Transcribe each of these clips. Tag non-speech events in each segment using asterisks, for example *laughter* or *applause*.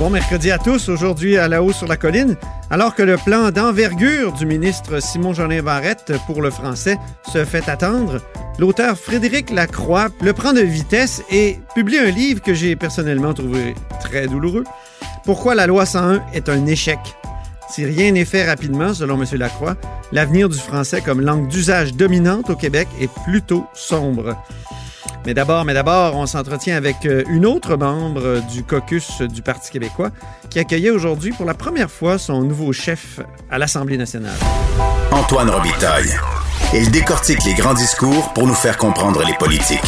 Bon mercredi à tous. Aujourd'hui, à la haut sur la colline, alors que le plan d'envergure du ministre Simon-Jolin Barrette pour le français se fait attendre, l'auteur Frédéric Lacroix le prend de vitesse et publie un livre que j'ai personnellement trouvé très douloureux. Pourquoi la loi 101 est un échec? Si rien n'est fait rapidement, selon M. Lacroix, l'avenir du français comme langue d'usage dominante au Québec est plutôt sombre. Mais d'abord, mais d'abord, on s'entretient avec euh, une autre membre du caucus du Parti québécois qui accueillait aujourd'hui pour la première fois son nouveau chef à l'Assemblée nationale. Antoine Robitaille. Il décortique les grands discours pour nous faire comprendre les politiques.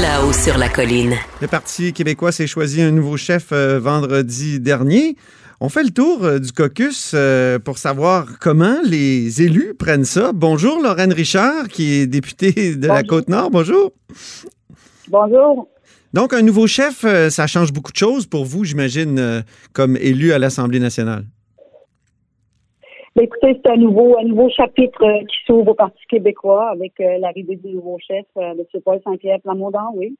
Là-haut sur la colline. Le Parti québécois s'est choisi un nouveau chef euh, vendredi dernier. On fait le tour euh, du caucus euh, pour savoir comment les élus prennent ça. Bonjour Lorraine Richard, qui est députée de la Côte-Nord. Bonjour. Bonjour. Donc, un nouveau chef, euh, ça change beaucoup de choses pour vous, j'imagine, comme élu à l'Assemblée nationale. Ben, écoutez, c'est un nouveau, un nouveau chapitre qui s'ouvre au Parti québécois avec l'arrivée du nouveau chef, M. Paul Saint-Pierre Plamondon, oui.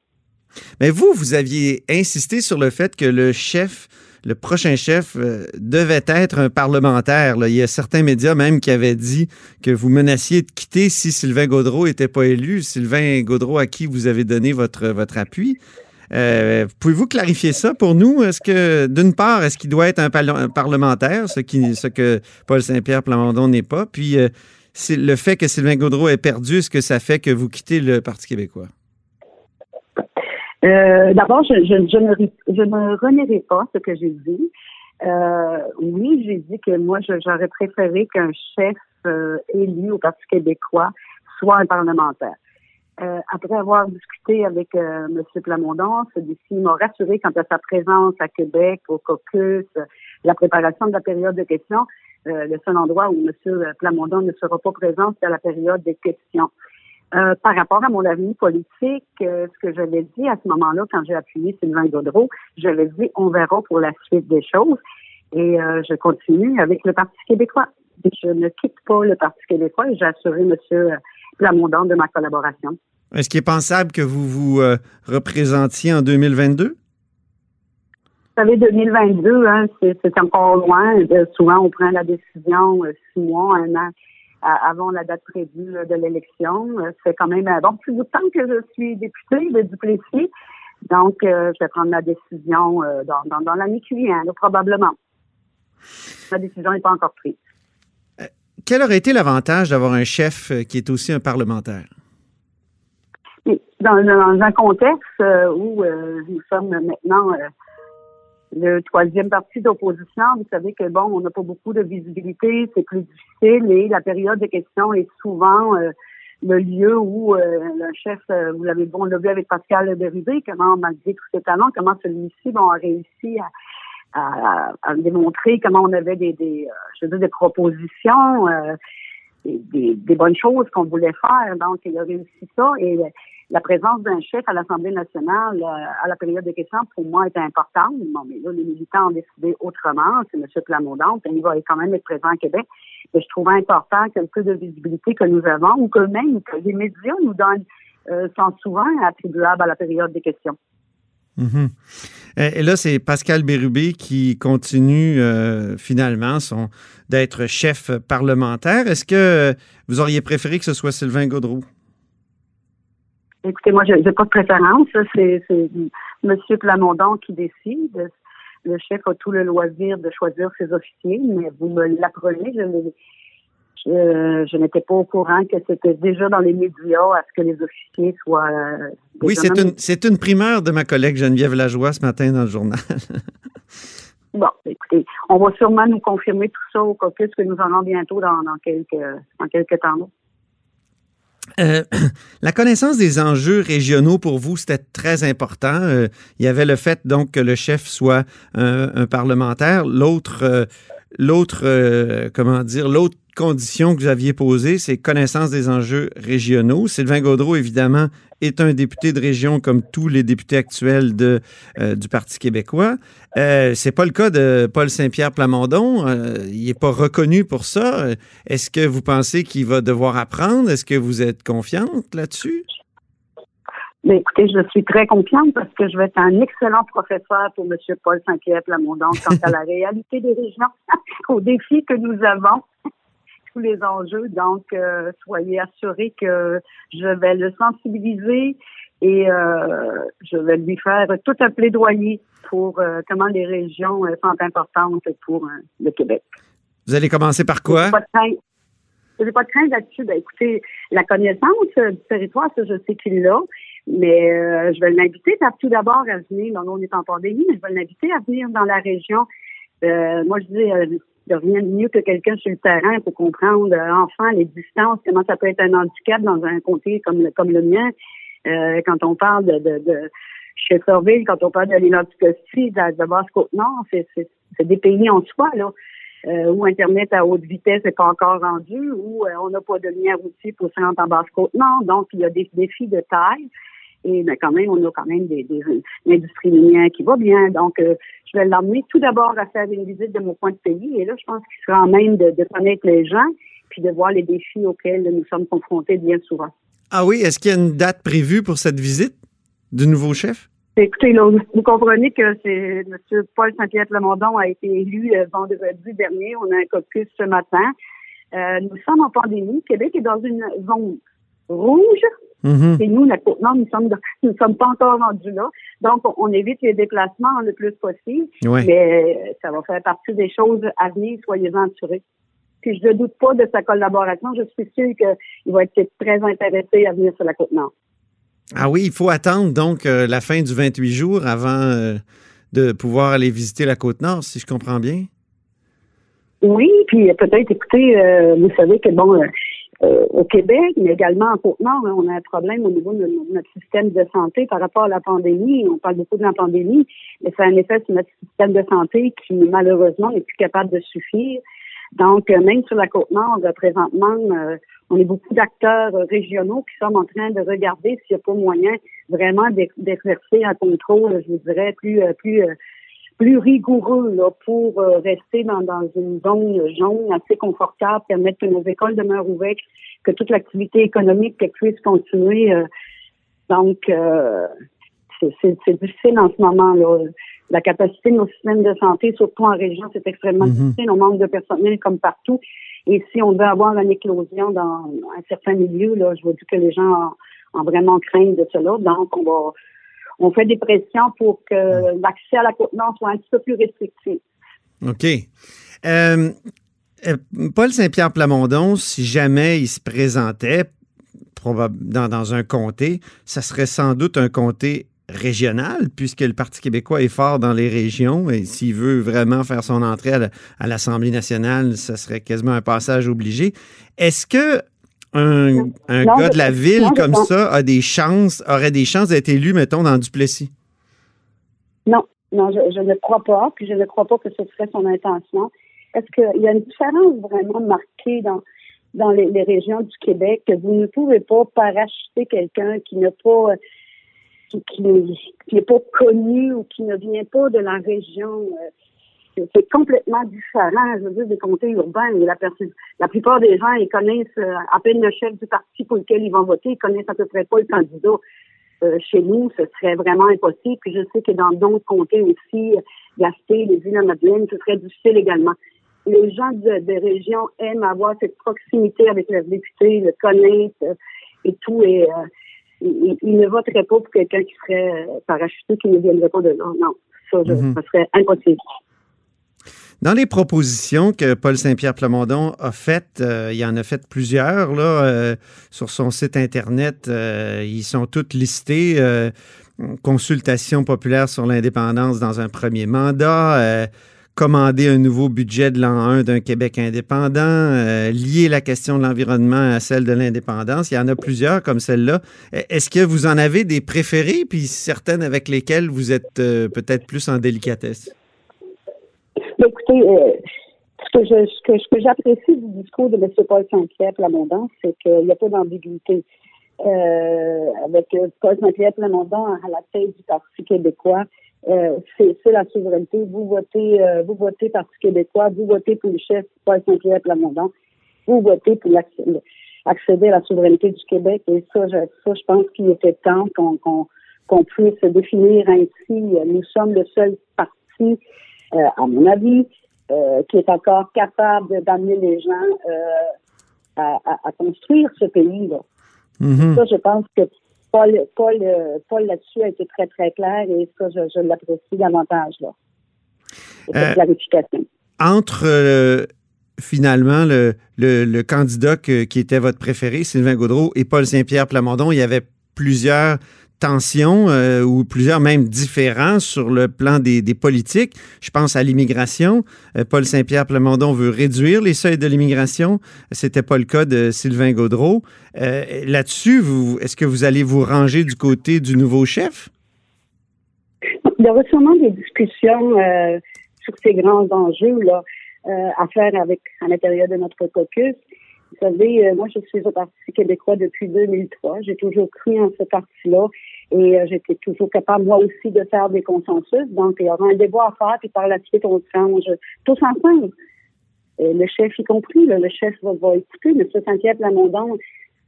Mais vous, vous aviez insisté sur le fait que le chef, le prochain chef, euh, devait être un parlementaire. là. Il y a certains médias même qui avaient dit que vous menaciez de quitter si Sylvain Gaudreau n'était pas élu. Sylvain Gaudreau à qui vous avez donné votre, votre appui. Euh, Pouvez-vous clarifier ça pour nous? Est-ce que, d'une part, est-ce qu'il doit être un, parle- un parlementaire, ce, que Paul Saint-Pierre Plamondon n'est pas? Puis, euh, le fait que Sylvain Gaudreau ait perdu, est-ce que ça fait que vous quittez le Parti québécois? Euh, D'abord, je, je, je, ne, je ne renierai pas ce que j'ai dit. Euh, oui, j'ai dit que moi, j'aurais préféré qu'un chef euh, élu au Parti québécois soit un parlementaire. Euh, après avoir discuté avec euh, M. Plamondon, celui-ci m'a rassuré quant à sa présence à Québec, au caucus, la préparation de la période de questions. Euh, le seul endroit où M. Plamondon ne sera pas présent, c'est à la période des questions. Euh, par rapport à mon avenir politique, euh, ce que j'avais dit à ce moment-là, quand j'ai appuyé Sylvain Gaudreau, j'avais dit on verra pour la suite des choses. Et euh, je continue avec le Parti québécois. Je ne quitte pas le Parti québécois et j'ai assuré M. Plamondon de ma collaboration. Est-ce qu'il est pensable que vous vous représentiez en 2022? Vous savez, 2022, hein, c'est encore loin. Souvent, on prend la décision six mois, un an avant la date prévue euh, de l'élection. Euh, C'est quand même bon plus de temps que je suis députée de Duplessis. Donc, euh, je vais prendre ma décision euh, dans, dans, dans l'année qui vient, là, probablement. Ma décision n'est pas encore prise. Quel aurait été l'avantage d'avoir un chef euh, qui est aussi un parlementaire? Dans, dans un contexte euh, où euh, nous sommes maintenant euh, le troisième parti d'opposition, vous savez que bon, on n'a pas beaucoup de visibilité, c'est plus difficile et la période de questions est souvent euh, le lieu où euh, le chef, euh, vous l'avez bon, vu avec Pascal Bérubé, comment malgré tous ses talents, comment celui-ci bon, a réussi à, à, à démontrer comment on avait des, des euh, je veux dire, des propositions, euh, des, des, bonnes choses qu'on voulait faire. Donc, il a réussi ça et la présence d'un chef à l'Assemblée nationale euh, à la période de questions, pour moi, était importante. Bon, mais là, les militants ont décidé autrement. C'est M. Plamondon. Il va quand même être présent à Québec. Mais je trouvais important que le peu de visibilité que nous avons ou que même que les médias nous donnent euh, sont souvent attribuables à la période des questions. Mhm. Et là, c'est Pascal Bérubé qui continue euh, finalement son d'être chef parlementaire. Est-ce que vous auriez préféré que ce soit Sylvain Gaudreau? Écoutez, moi, je n'ai pas de préférence. C'est M. Plamondon qui décide. Le chef a tout le loisir de choisir ses officiers, mais vous me l'apprenez, je, je, je n'étais pas au courant que c'était déjà dans les médias à ce que les officiers soient. euh, Oui, c'est une, c'est une primeur de ma collègue Geneviève Lajoie ce matin dans le journal. *laughs* Bon, écoutez, on va sûrement nous confirmer tout ça au caucus que nous aurons bientôt dans, dans quelques dans quelques temps. Euh, *clears throat* la connaissance des enjeux régionaux pour vous, c'était très important. Euh, il y avait le fait donc que le chef soit un, un parlementaire. L'autre, euh, l'autre, euh, comment dire, l'autre conditions que vous aviez posées, c'est connaissance des enjeux régionaux. Sylvain Gaudreau, évidemment, est un député de région comme tous les députés actuels de, euh, du Parti québécois. Euh, c'est pas le cas de Paul Saint-Pierre Plamondon. Euh, il n'est pas reconnu pour ça. Est-ce que vous pensez qu'il va devoir apprendre? Est-ce que vous êtes confiante là-dessus? Mais écoutez, je suis très confiante parce que je vais être un excellent professeur pour M. Paul Saint-Pierre Plamondon quant à la *laughs* réalité des régions, *laughs* aux défis que nous avons, tous les enjeux. Donc, euh, soyez assurés que je vais le sensibiliser et euh, je vais lui faire tout un plaidoyer pour euh, comment les régions sont importantes pour le Québec. Vous allez commencer par quoi? Je n'ai pas de crainte là-dessus. Ben, écoutez, la connaissance du territoire, ça, je sais qu'il l'a. Mais euh, je vais l'inviter tout d'abord à venir. Non, on est en pandémie, mais je vais l'inviter à venir dans la région. Euh, moi, je dis, euh, il rien de mieux que quelqu'un sur le terrain pour comprendre euh, enfin les distances, comment ça peut être un handicap dans un comté comme le, comme le mien. quand on parle de, de, de Shefferville, quand on parle de l'Inanticosti, de, de Basse-Côte-Nord, c'est des pays en soi, là. où Internet à haute vitesse n'est pas encore rendu, où on n'a pas de lien routier pour se rendre en Basse-Côte-Nord. Donc, il y a des défis de taille. Et ben, quand même, on a quand même des, des, industries minières qui va bien. Donc, euh, je vais l'emmener tout d'abord à faire une visite de mon point de pays. Et là, je pense qu'il sera en même de, de connaître les gens puis de voir les défis auxquels nous sommes confrontés bien souvent. Ah oui, est-ce qu'il y a une date prévue pour cette visite du nouveau chef? Écoutez, là, vous comprenez que c'est M. Paul Saint-Pierre Plamondon a été élu euh, vendredi dernier. On a un caucus ce matin. Euh, nous sommes en pandémie. Québec est dans une zone rouge Mm-hmm. Et nous, la Côte-Nord, nous sommes, nous sommes pas encore rendus là. Donc, on, évite les déplacements le plus possible. Mais ça va faire partie des choses à venir, soyez-en assurés. Puis je ne doute pas de sa collaboration. Je suis sûre qu'il va être très intéressé à venir sur la Côte-Nord. Ah oui, il faut attendre donc euh, la fin du 28 jours avant euh, de pouvoir aller visiter la Côte-Nord, si je comprends bien. Oui, puis peut-être, écoutez, euh, vous savez que bon, euh, au Québec, mais également en Côte-Nord, hein, on a un problème au niveau de notre système de santé par rapport à la pandémie. On parle beaucoup de la pandémie, mais ça a un effet sur notre système de santé qui, malheureusement, n'est plus capable de suffire. Donc, euh, même sur la Côte-Nord, euh, présentement, on est beaucoup d'acteurs régionaux qui sont en train de regarder s'il n'y a pas moyen vraiment d'exercer un contrôle, je vous dirais, plus, plus plus rigoureux là, pour euh, rester dans, dans une zone jaune assez confortable, permettre que nos écoles demeurent ouvertes, que toute l'activité économique puisse continuer. Euh. donc, euh, c'est difficile en ce moment. Là. La capacité de nos systèmes de santé, surtout en région, c'est extrêmement mm-hmm. difficile. On manque de personnel comme partout. Et si on veut avoir une éclosion dans un certain milieu, là, je vois dire que les gens ont vraiment crainte de cela. Donc, on va on fait des pressions pour que l'accès à la Côte-Nord soit un petit peu plus restrictif. OK. Euh, euh, Paul Saint-Pierre Plamondon, si jamais il se présentait dans, dans un comté, ça serait sans doute un comté régional, puisque le Parti québécois est fort dans les régions et s'il veut vraiment faire son entrée à l'Assemblée nationale, ça serait quasiment un passage obligé. Est-ce que un, un gars de la ville comme ça a des chances, aurait des chances d'être élu, mettons, dans Duplessis? Non, non, je, ne crois pas, puis je ne crois pas que ce serait son intention. Parce qu'il y a une différence vraiment marquée dans, dans les, régions du Québec que vous ne pouvez pas parachuter quelqu'un qui n'a pas qui, qui n'est pas connu ou qui ne vient pas de la région. C'est complètement différent, je veux dire, des comtés urbains. La, la plupart des gens, ils connaissent euh, à peine le chef du parti pour lequel ils vont voter, ils connaissent à peu près pas le candidat. Euh, chez nous, ce serait vraiment impossible. Puis je sais que dans d'autres comtés aussi, Gaspé, les îles de Madeleine, ce serait difficile également. Les gens des régions aiment avoir cette proximité avec leurs députés, le connaître euh, et tout. Et ils, ne voteraient pas pour quelqu'un qui serait parachuté, qui ne viendrait pas de là. Non, ça, mm-hmm. ça serait impossible. Dans les propositions que Paul Saint-Pierre Plamondon a faites, euh, il en a fait plusieurs là, euh, sur son site Internet. Euh, ils sont toutes listées. consultation populaire sur l'indépendance dans un premier mandat, commander un nouveau budget de l'an 1 d'un Québec indépendant, lier la question de l'environnement à celle de l'indépendance. Il y en a plusieurs comme celle-là. Est-ce que vous en avez des préférés, puis certaines avec lesquelles vous êtes peut-être plus en délicatesse? Écoutez, euh, Ce que, je, j'apprécie du discours de M. Paul Saint-Pierre Plamondon, c'est qu'il n'y a pas d'ambiguïté. Euh, avec euh, Paul Saint-Pierre Plamondon à la tête du Parti québécois, c'est la souveraineté. Vous votez, vous votez Parti québécois, vous votez pour le chef Paul Saint-Pierre Plamondon, vous votez pour accéder à la souveraineté du Québec. Et ça, je, ça, je pense qu'il était temps qu'on qu'on puisse définir ainsi. Nous sommes le seul parti, euh, à mon avis, euh, qui est encore capable d'amener les gens euh, à, à, construire ce pays-là. Mhm. Ça, je pense que Paul, Paul, Paul là-dessus a été très, très clair et ça, je, je l'apprécie davantage. Là. Cette clarification. Entre finalement le, le, le candidat qui était votre préféré, Sylvain Gaudreau, et Paul Saint-Pierre Plamondon, il y avait plusieurs tensions euh, ou plusieurs même différences sur le plan des, politiques. Je pense à l'immigration. Euh, Paul Saint-Pierre Plamondon veut réduire les seuils de l'immigration. C'était pas le cas de Sylvain Gaudreau. Euh, Là-dessus, est-ce que vous allez vous ranger du côté du nouveau chef? Il y aura sûrement des discussions sur ces grands enjeux à faire avec à l'intérieur de notre caucus. Vous savez, moi, je suis au Parti québécois depuis 2003. J'ai toujours cru en ce parti-là. Et euh, j'étais toujours capable, moi aussi, de faire des consensus. Donc, il y aura un débat à faire, puis par la suite, on change tous ensemble. Le chef y compris, le chef va, écouter. M. Saint-Pierre Plamondon,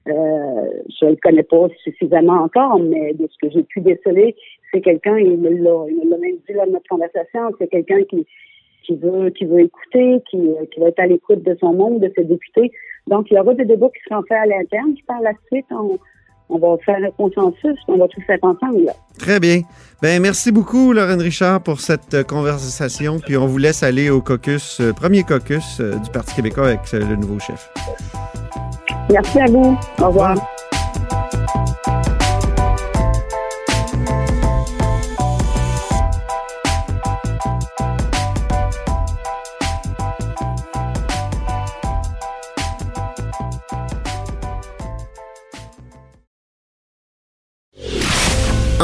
euh, je ne le connais pas suffisamment encore, mais de ce que j'ai pu déceler, c'est quelqu'un, il me l'a même dit de notre conversation, c'est quelqu'un qui, qui veut qui veut écouter, qui, qui va être à l'écoute de son monde, de ses députés. Donc, il y aura des débats qui seront faits à l'interne. Puis par la suite, on, on va faire un consensus, on va tout faire ensemble. Très bien. Ben merci beaucoup, Lorraine Richard, pour cette euh, conversation. Puis on vous laisse aller au caucus, euh, premier caucus euh, du Parti québécois avec le nouveau chef. Merci à vous. Au revoir.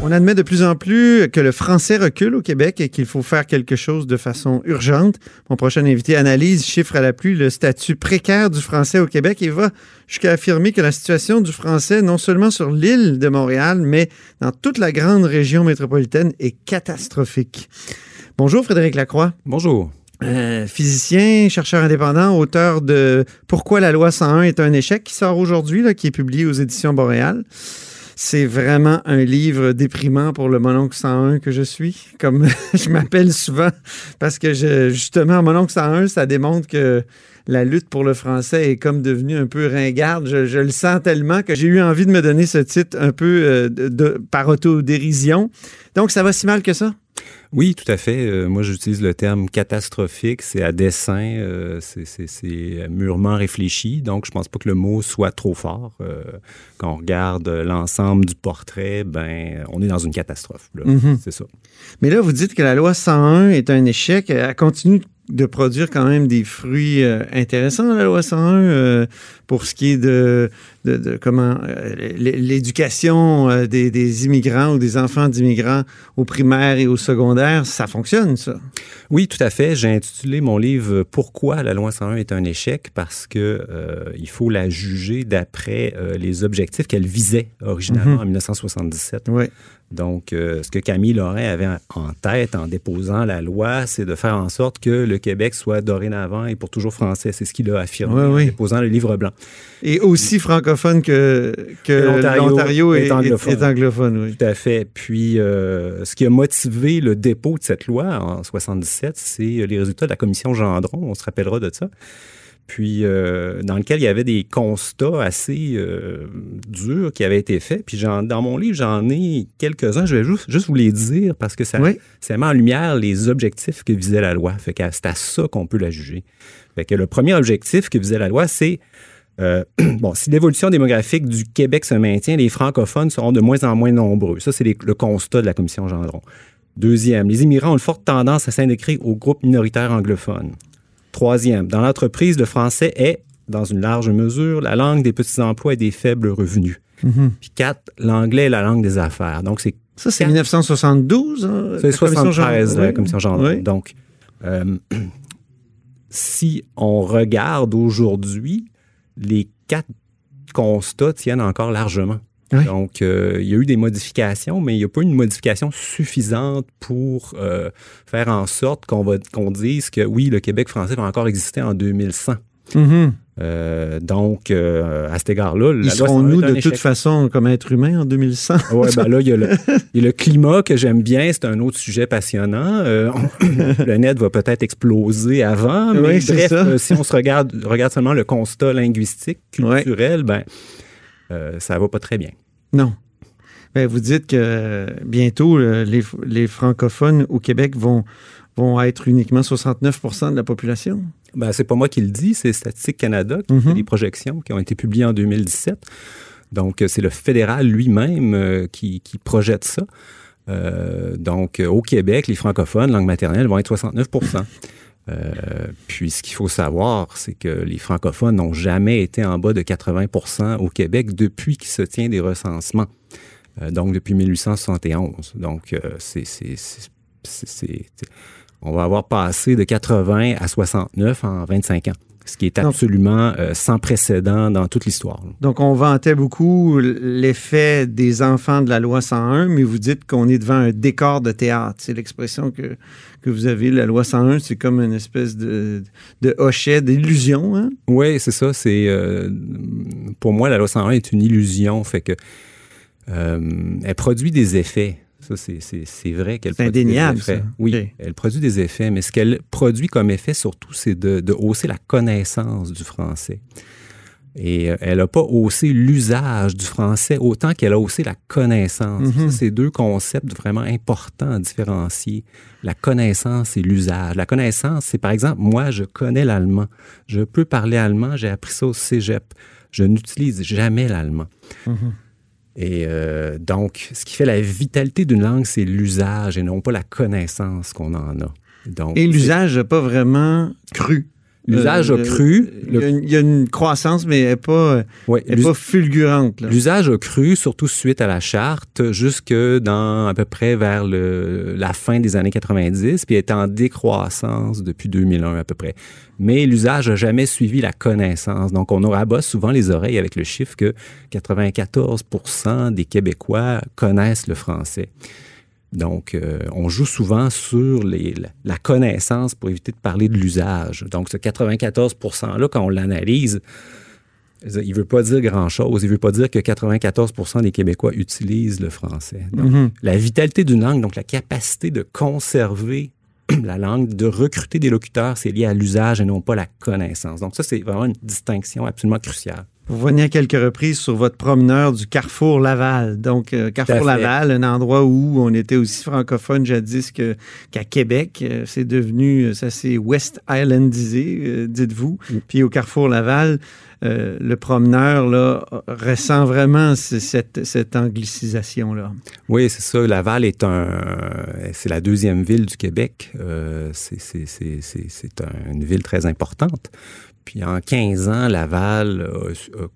On admet de plus en plus que le français recule au Québec et qu'il faut faire quelque chose de façon urgente. Mon prochain invité analyse, chiffre à la pluie, le statut précaire du français au Québec et va jusqu'à affirmer que la situation du français, non seulement sur l'île de Montréal, mais dans toute la grande région métropolitaine, est catastrophique. Bonjour Frédéric Lacroix. Bonjour. Euh, physicien, chercheur indépendant, auteur de Pourquoi la loi 101 est un échec, qui sort aujourd'hui, qui est publié aux éditions Boréal. C'est vraiment un livre déprimant pour le mononcle 101 que je suis, comme *laughs* je m'appelle souvent, parce que je, justement, mononcle 101, ça démontre que la lutte pour le français est comme devenue un peu ringarde. Je, le sens tellement que j'ai eu envie de me donner ce titre un peu euh, de, par autodérision. Donc, ça va si mal que ça? Oui, tout à fait. Euh, moi, j'utilise le terme catastrophique. C'est à dessein, euh, c'est mûrement réfléchi. Donc, je pense pas que le mot soit trop fort. Euh, quand on regarde l'ensemble du portrait, ben, on est dans une catastrophe. Mm-hmm. C'est ça. Mais là, vous dites que la loi 101 est un échec. Elle continue de produire quand même des fruits euh, intéressants, la loi 101, euh, pour ce qui est de, de, comment euh, l'éducation des, des, immigrants ou des enfants d'immigrants au primaire et au secondaire, ça fonctionne, ça? Oui, tout à fait. J'ai intitulé mon livre Pourquoi la loi 101 est un échec parce que il faut la juger d'après les objectifs qu'elle visait originalement Mhm. en 1977. Oui. Donc, euh, ce que Camille Lorrain avait en tête en déposant la loi, c'est de faire en sorte que le Québec soit dorénavant et pour toujours français. C'est ce qu'il a affirmé Oui, en déposant le livre blanc. Et aussi francophone que, que l'Ontario est, est anglophone. est anglophone, oui. Tout à fait. Puis, euh, ce qui a motivé le dépôt de cette loi en 77, c'est les résultats de la commission Gendron. On se rappellera de ça. Puis, euh, dans lequel il y avait des constats assez euh, durs qui avaient été faits. Puis, dans mon livre, j'en ai quelques-uns. Je vais juste, juste vous les dire parce que ça, Oui. ça met en lumière les objectifs que visait la loi. Fait que c'est à ça qu'on peut la juger. Fait que le premier objectif que visait la loi, c'est euh, *clears throat* bon, si l'évolution démographique du Québec se maintient, les francophones seront de moins en moins nombreux. Ça, c'est le constat de la commission Gendron. Deuxième, les immigrants ont une forte tendance à s'intégrer aux groupes minoritaires anglophones. Troisième, dans l'entreprise, le français est, dans une large mesure, la langue des petits emplois et des faibles revenus. Puis quatre, l'anglais est la langue des affaires. Donc, c'est Ça, c'est 1972. hein, c'est la commission 73, Jean- la commission Gendron. Oui. Donc, euh, *clears throat* si on regarde aujourd'hui, les quatre constats tiennent encore largement. Oui. Donc, euh, il y a eu des modifications, mais il n'y a pas eu une modification suffisante pour euh, faire en sorte qu'on va qu'on dise que oui, le Québec français va encore exister en 2100. Mhm. Euh, donc, euh, à cet égard-là, Ils loi seront 101 nous est un de toute façon comme être humain en 2100. Ouais, ben là, il y, a le, *laughs* il y a le climat que j'aime bien, c'est un autre sujet passionnant. Euh, on- le net va peut-être exploser avant, mais Oui, bref, ça. si on se regarde, regarde seulement le constat linguistique, Ouais. culturel, ben, euh, ça va pas très bien. Non. Ben, vous dites que bientôt, les, les francophones au Québec vont, vont être uniquement 69% de la population. Ben, c'est pas moi qui le dis, c'est Statistique Canada qui Mhm. fait des projections qui ont été publiées en 2017. Donc, euh, c'est le fédéral lui-même euh, qui, qui projette ça. Euh, donc, au Québec, les francophones, langue maternelle, vont être 69% Euh, Puis, ce qu'il faut savoir, c'est que les francophones n'ont jamais été en bas de 80% au Québec depuis qu'il se tient des recensements. Euh, donc, depuis 1871. Donc, c'est... on va avoir passé de 80 à 69 en 25 ans, ce qui est absolument euh, sans précédent dans toute l'histoire. Donc, on vantait beaucoup l'effet des enfants de la loi 101, mais vous dites qu'on est devant un décor de théâtre. C'est l'expression que, que vous avez. La loi 101, c'est comme une espèce de, de hochet, d'illusion. Hein? Oui, c'est ça. C'est euh, pour moi la loi 101 est une illusion, fait que euh, elle produit des effets. Ça, c'est- vrai qu'elle produit indéniable, des effets. ça. Oui, elle produit des effets, mais ce qu'elle produit comme effet surtout, c'est de, de hausser la connaissance du français. Et euh, elle n'a pas haussé l'usage du français autant qu'elle a haussé la connaissance. Ça, c'est deux concepts vraiment importants à différencier. La connaissance et l'usage. La connaissance, c'est par exemple, moi, je connais l'allemand. Je peux parler allemand, j'ai appris ça au cégep. Je n'utilise jamais l'allemand. Mhm. Et euh, donc, ce qui fait la vitalité d'une langue, c'est l'usage et non pas la connaissance qu'on en a. Donc, Et l'usage n'a pas vraiment cru. L'usage Euh, a cru. Il y, a une- il y a une croissance, mais elle n'est pas, ouais, elle est l'us- pas fulgurante. L'usage a cru, surtout suite à la charte, jusque dans à peu près vers le- la fin des années 90, puis est en décroissance depuis 2001 à peu près. Mais l'usage n'a jamais suivi la connaissance. Donc, on rabat souvent les oreilles avec le chiffre que 94% des Québécois connaissent le français. Donc, euh, on joue souvent sur les- la- connaissance pour éviter de parler de l'usage. Donc, ce 94 %-là, quand on l'analyse, il ne veut pas dire grand-chose. Il ne veut pas dire que 94% des Québécois utilisent le français. Donc, Mhm. La vitalité d'une langue, donc la capacité de conserver *clears throat* la langue, de recruter des locuteurs, c'est lié à l'usage et non pas la connaissance. Donc ça, c'est vraiment une distinction absolument cruciale. Vous venez à quelques reprises sur votre promeneur du Carrefour Laval. Donc, euh, Carrefour. Laval, un endroit où on était aussi francophone jadis qu'à Québec. Euh, c'est devenu, euh, ça s'est West Islandisé, euh, dites-vous. Mm. Puis au Carrefour Laval, euh, le promeneur ressent vraiment ce- cette, anglicisation-là. Oui, c'est ça. Laval est un, c'est la deuxième ville du Québec. Euh, c'est, c'est, c'est, c'est, c'est un- une ville très importante. Puis en 15 ans, Laval a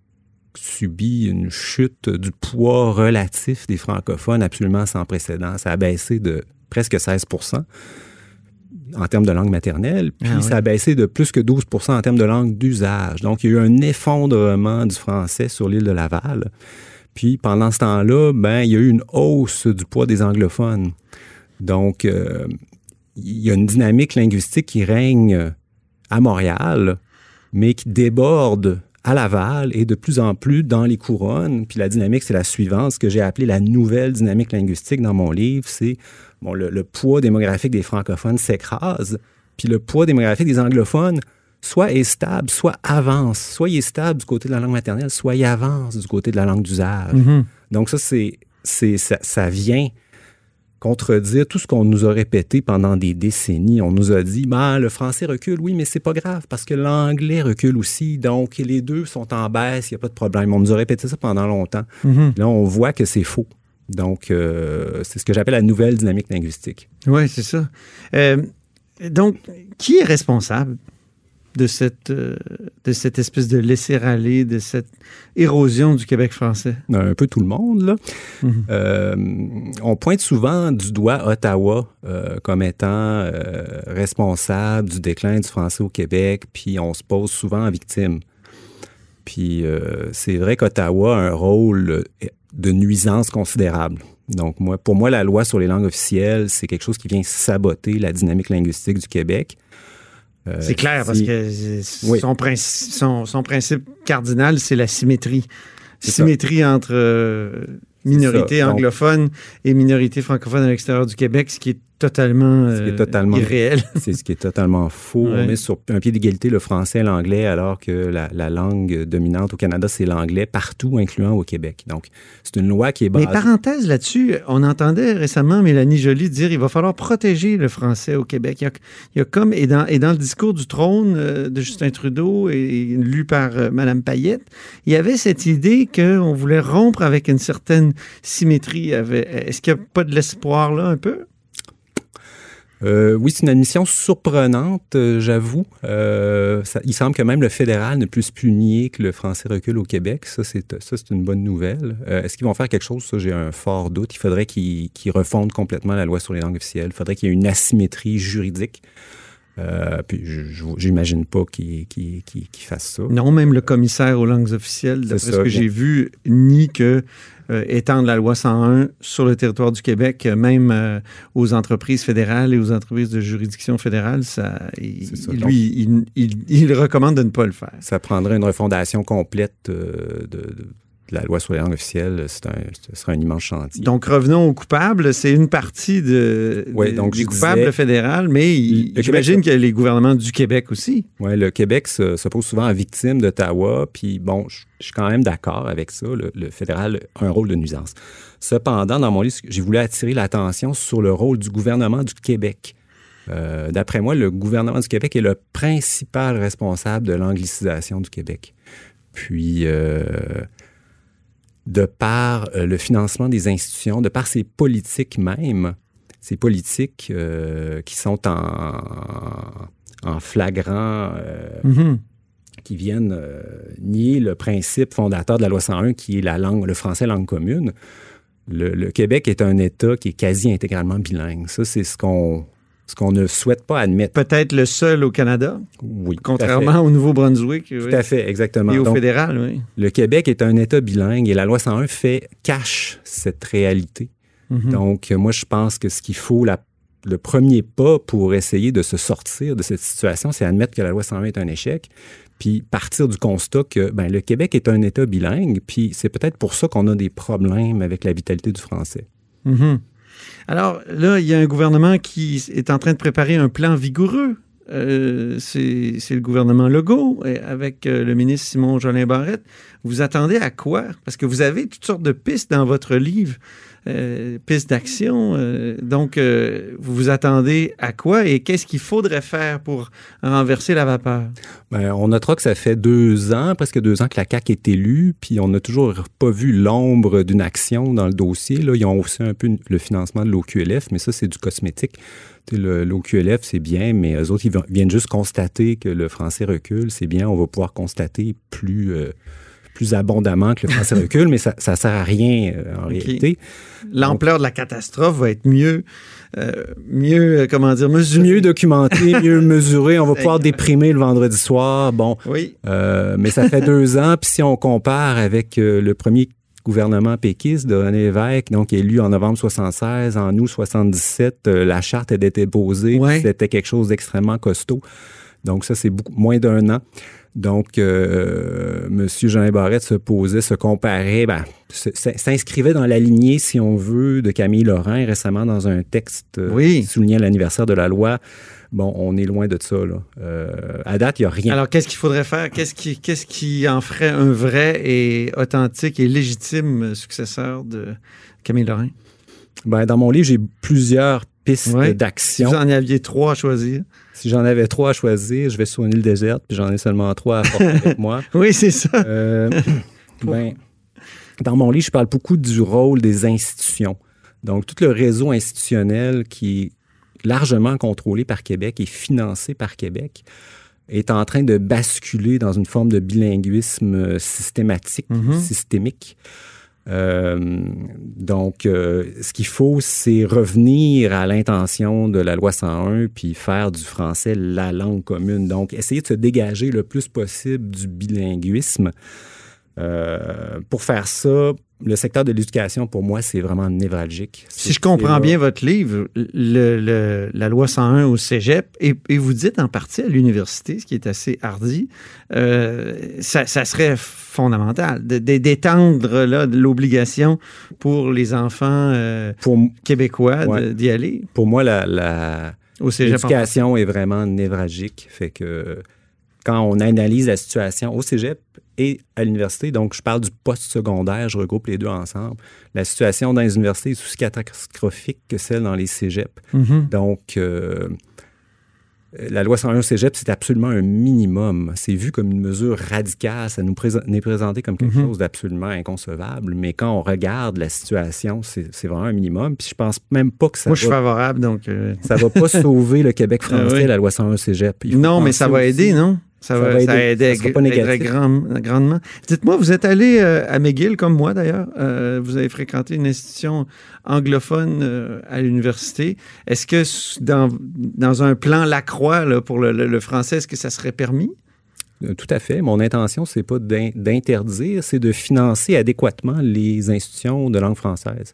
subi une chute du poids relatif des francophones absolument sans précédent. Ça a baissé de presque 16 en termes de langue maternelle, puis Ah oui. ça a baissé de plus que 12% en termes de langue d'usage. Donc, il y a eu un effondrement du français sur l'île de Laval. Puis pendant ce temps-là, ben, il y a eu une hausse du poids des anglophones. Donc, euh, il y a une dynamique linguistique qui règne à Montréal, mais qui déborde à Laval et de plus en plus dans les couronnes. Puis la dynamique, c'est la suivante. Ce que j'ai appelé la nouvelle dynamique linguistique dans mon livre, c'est bon, le, le poids démographique des francophones s'écrase, puis le poids démographique des anglophones soit est stable, soit avance. Soit il est stable du côté de la langue maternelle, soit il avance du côté de la langue d'usage. Donc ça, c'est, ça, ça vient contredire tout ce qu'on nous a répété pendant des décennies. On nous a dit, ben, le français recule, oui, mais c'est pas grave parce que l'anglais recule aussi. Donc, les deux sont en baisse, il n'y a pas de problème. On nous a répété ça pendant longtemps. Mhm. Là, on voit que c'est faux. Donc, euh, c'est ce que j'appelle la nouvelle dynamique linguistique. Oui, c'est ça. Euh, donc, qui est responsable? de cette, euh, de cette espèce de laisser-aller, de cette érosion du Québec français? Un peu tout le monde, là. Mhm. Euh, on pointe souvent du doigt Ottawa euh, comme étant responsable du déclin du français au Québec, puis on se pose souvent en victime. Puis c'est vrai qu'Ottawa a un rôle de nuisance considérable. Donc, moi, pour moi, la loi sur les langues officielles, c'est quelque chose qui vient saboter la dynamique linguistique du Québec. Euh, C'est clair, parce que Oui. son, principe, son, son principe cardinal, c'est la symétrie. Ça. Symétrie entre euh. Donc- anglophones et minorités francophones à l'extérieur du Québec, ce qui est totalement, Ce qui est euh, totalement- irréel. *laughs* C'est ce qui est totalement faux. Ouais. On met sur un pied d'égalité le français et l'anglais, alors que la, la langue dominante au Canada, c'est l'anglais, partout, incluant au Québec. Donc, c'est une loi qui est Mais basée... parenthèse là-dessus, on entendait récemment Mélanie Joly dire il va falloir protéger le français au Québec. Il y a, il y a comme, et dans, et dans le discours du trône euh, de Justin Trudeau et, et lu par euh, Mme Payette, il y avait cette idée qu'on voulait rompre avec une certaine symétrie. Est-ce qu'il n'y a pas de l'espoir là un peu? Euh, oui, c'est une admission surprenante, euh, j'avoue. Euh, il semble que même le fédéral ne puisse plus nier que le français recule au Québec. Ça, c'est ça, c'est une bonne nouvelle. Euh, Est-ce qu'ils vont faire quelque chose? Ça, j'ai un fort doute. Il faudrait qu'ils qu'ils refondent complètement la loi sur les langues officielles. Il faudrait qu'il y ait une asymétrie juridique. Euh, puis, j'imagine pas qu'ils- qu'ils- qu'ils fassent ça. Non, même le commissaire aux langues officielles, d'après ce que j'ai vu, nie que euh, étendre la loi 101 sur le territoire du Québec, même euh, aux entreprises fédérales et aux entreprises de juridiction fédérale, ça, il- C'est ça. lui, Donc- il, il- il recommande de ne pas le faire. Ça prendrait une refondation complète de la loi sur les langues officielles. C'est un, ce serait un immense chantier. Donc, revenons aux coupables. C'est une partie de, Ouais, donc des je coupables disais- fédérales, mais j'imagine Québec- qu'il y a les gouvernements du Québec aussi. Ouais, le Québec se, se pose souvent en victime d'Ottawa, puis bon, je, je suis quand même d'accord avec ça. Le, le fédéral a un rôle de nuisance. Cependant, dans mon livre, j'ai voulu attirer l'attention sur le rôle du gouvernement du Québec. Euh, D'après moi, le gouvernement du Québec est le principal responsable de l'anglicisation du Québec. Puis, euh, de par euh, le financement des institutions, de par ses politiques même, ces politiques euh, qui sont en, en flagrant, euh, Mhm. qui viennent euh, nier le principe fondateur de la loi 101, qui est la langue, le français langue commune. Le, le Québec est un État qui est quasi intégralement bilingue. Ça, c'est ce qu'on ce qu'on ne souhaite pas admettre. Peut-être le seul au Canada, Oui, contrairement au Nouveau-Brunswick oui, Tout à fait, exactement. et au Donc, fédéral. Oui. le Québec est un État bilingue et la loi 101 fait cache cette réalité. Mhm. Donc, euh, moi, je pense que ce qu'il faut, la- le premier pas pour essayer de se sortir de cette situation, c'est admettre que la loi 101 est un échec, puis partir du constat que ben, le Québec est un État bilingue, puis c'est peut-être pour ça qu'on a des problèmes avec la vitalité du français. Mhm. Alors là, il y a un gouvernement qui est en train de préparer un plan vigoureux. Euh, c'est le gouvernement Legault avec euh, le ministre Simon Jolin Barrette. Vous attendez à quoi? Parce que vous avez toutes sortes de pistes dans votre livre, euh, pistes d'action. donc, vous vous attendez à quoi et qu'est-ce qu'il faudrait faire pour renverser la vapeur? Ben, on notera que ça fait deux ans, presque deux ans que la CAQ est élue, puis on n'a toujours pas vu l'ombre d'une action dans le dossier. Là, ils ont aussi un peu le financement de l'OQLF, mais ça, c'est du cosmétique. L'OQLF, c'est bien, mais eux autres, ils viennent juste constater que le français recule. C'est bien, on va pouvoir constater plus, euh, plus abondamment que le français *laughs* recule, mais ça ne sert à rien euh, en réalité. L'ampleur de la catastrophe va être mieux, euh, mieux, comment dire, mesurée. Mieux documenté, *laughs* mieux mesuré. On va pouvoir déprimer le vendredi soir. Bon, Oui. Mais ça fait deux ans. Puis si on compare avec le premier gouvernement péquiste de René Lévesque, donc élu en novembre 76, en août 77, euh, la charte était posée. Ouais. C'était quelque chose d'extrêmement costaud. Donc ça, c'est beaucoup moins d'un an. Donc, euh, M. Jean Barrette se posait, se comparait, ben, s'inscrivait dans la lignée, si on veut, de Camille Lorrain récemment dans un texte euh, Oui. soulignant l'anniversaire de la loi. Bon, on est loin de ça. Là. Euh, à date, il n'y a rien. Alors, qu'est-ce qu'il faudrait faire? Qu'est-ce qui, qu'est-ce qui en ferait un vrai et authentique et légitime successeur de Camille Lorrain? Ben, dans mon livre, j'ai plusieurs pistes Ouais. Si d'action. vous en aviez trois à choisir. Si j'en avais trois à choisir, je vais sur une île déserte, puis j'en ai seulement trois à porter avec moi. *laughs* Oui, c'est ça. Euh, *clears throat* ben, dans mon livre, je parle beaucoup du rôle des institutions. Donc, tout le réseau institutionnel qui largement contrôlé par Québec et financé par Québec est en train de basculer dans une forme de bilinguisme systématique, Mhm. systémique. Euh, donc, euh, ce qu'il faut, c'est revenir à l'intention de la loi 101 puis faire du français la langue commune. Donc, essayer de se dégager le plus possible du bilinguisme. Euh, pour faire ça, le secteur de l'éducation, pour moi, c'est vraiment névralgique. Si je comprends bien votre livre, le- le- la loi 101 au cégep, et, et vous dites en partie à l'université, ce qui est assez hardi, euh, ça, ça serait fondamental d'étendre l'obligation pour les enfants euh, Pour, québécois Ouais. d'y aller? Pour moi, la, l'éducation est vraiment névralgique. Fait que quand on analyse la situation au cégep et à l'université, donc je parle du post-secondaire, je regroupe les deux ensemble. La situation dans les universités est aussi catastrophique que celle dans les cégeps. Mhm. Donc, euh, la loi 101 au cégep, c'est absolument un minimum. C'est vu comme une mesure radicale. Ça nous présente, est présenté comme quelque Mhm. chose d'absolument inconcevable. Mais quand on regarde la situation, c'est vraiment un minimum. Puis je pense même pas que ça Moi, je suis va, favorable, donc... euh, ça va pas *laughs* sauver le Québec français, Ah oui. la loi 101 au cégep. Il faut Non, mais ça va aussi- aider, non? Ça, Ça va, ça aider. aider Ça sera pas négatif. grand- grandement. Dites-moi, vous êtes allé euh, à McGill, comme moi d'ailleurs. Euh, vous avez fréquenté une institution anglophone euh, à l'université. Est-ce que dans, dans un plan Lacroix là, pour le, le- le français, est-ce que ça serait permis? Tout à fait. Mon intention, c'est pas d'in- d'interdire, c'est de financer adéquatement les institutions de langue française.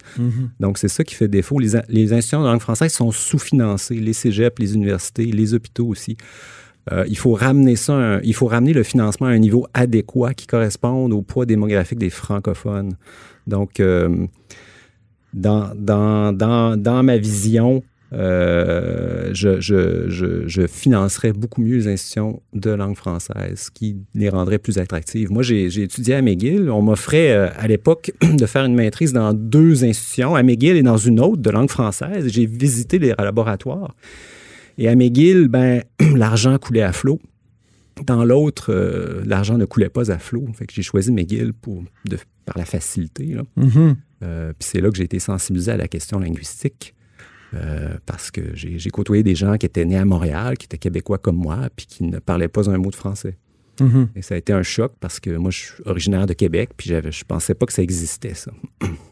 Donc, c'est ça qui fait défaut. Les, les institutions de langue française sont sous-financées, les cégeps, les universités, les hôpitaux aussi. Euh, il faut ramener ça, il faut ramener le financement à un niveau adéquat qui corresponde au poids démographique des francophones. Donc, euh, dans, dans, dans, dans ma vision, euh, je, je, je, financerais beaucoup mieux les institutions de langue française, qui les rendrait plus attractives. Moi, j'ai étudié à McGill. On m'offrait à l'époque *clears throat* de faire une maîtrise dans deux institutions, à McGill et dans une autre de langue française. J'ai visité les laboratoires. Et à McGill, ben, *clears throat* l'argent coulait à flot. Dans l'autre, euh, l'argent ne coulait pas à flot. Fait que j'ai choisi McGill pour, de, par la facilité. là. Euh, Puis c'est là que j'ai été sensibilisé à la question linguistique. euh, parce que j'ai côtoyé des gens qui étaient nés à Montréal, qui étaient québécois comme moi, puis qui ne parlaient pas un mot de français. Mhm. Et ça a été un choc parce que moi, je suis originaire de Québec, puis je pensais pas que ça existait, ça. *clears throat*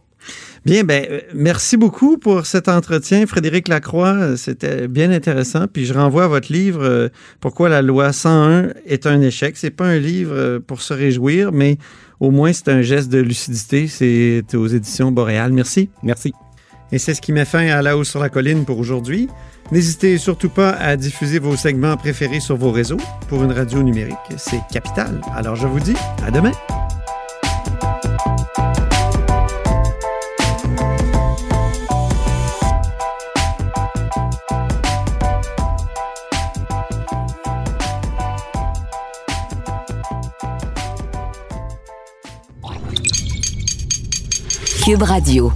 Bien, ben, euh, merci beaucoup pour cet entretien, Frédéric Lacroix. Euh, C'était bien intéressant. Puis je renvoie à votre livre euh, Pourquoi la loi 101 est un échec. C'est pas un livre pour se réjouir, mais au moins c'est un geste de lucidité. C'est aux éditions Boréal. Merci. Merci. Et c'est ce qui met fin à La Hausse sur la Colline pour aujourd'hui. N'hésitez surtout pas à diffuser vos segments préférés sur vos réseaux. Pour une radio numérique, c'est capital. Alors je vous dis à demain. Cube Radio.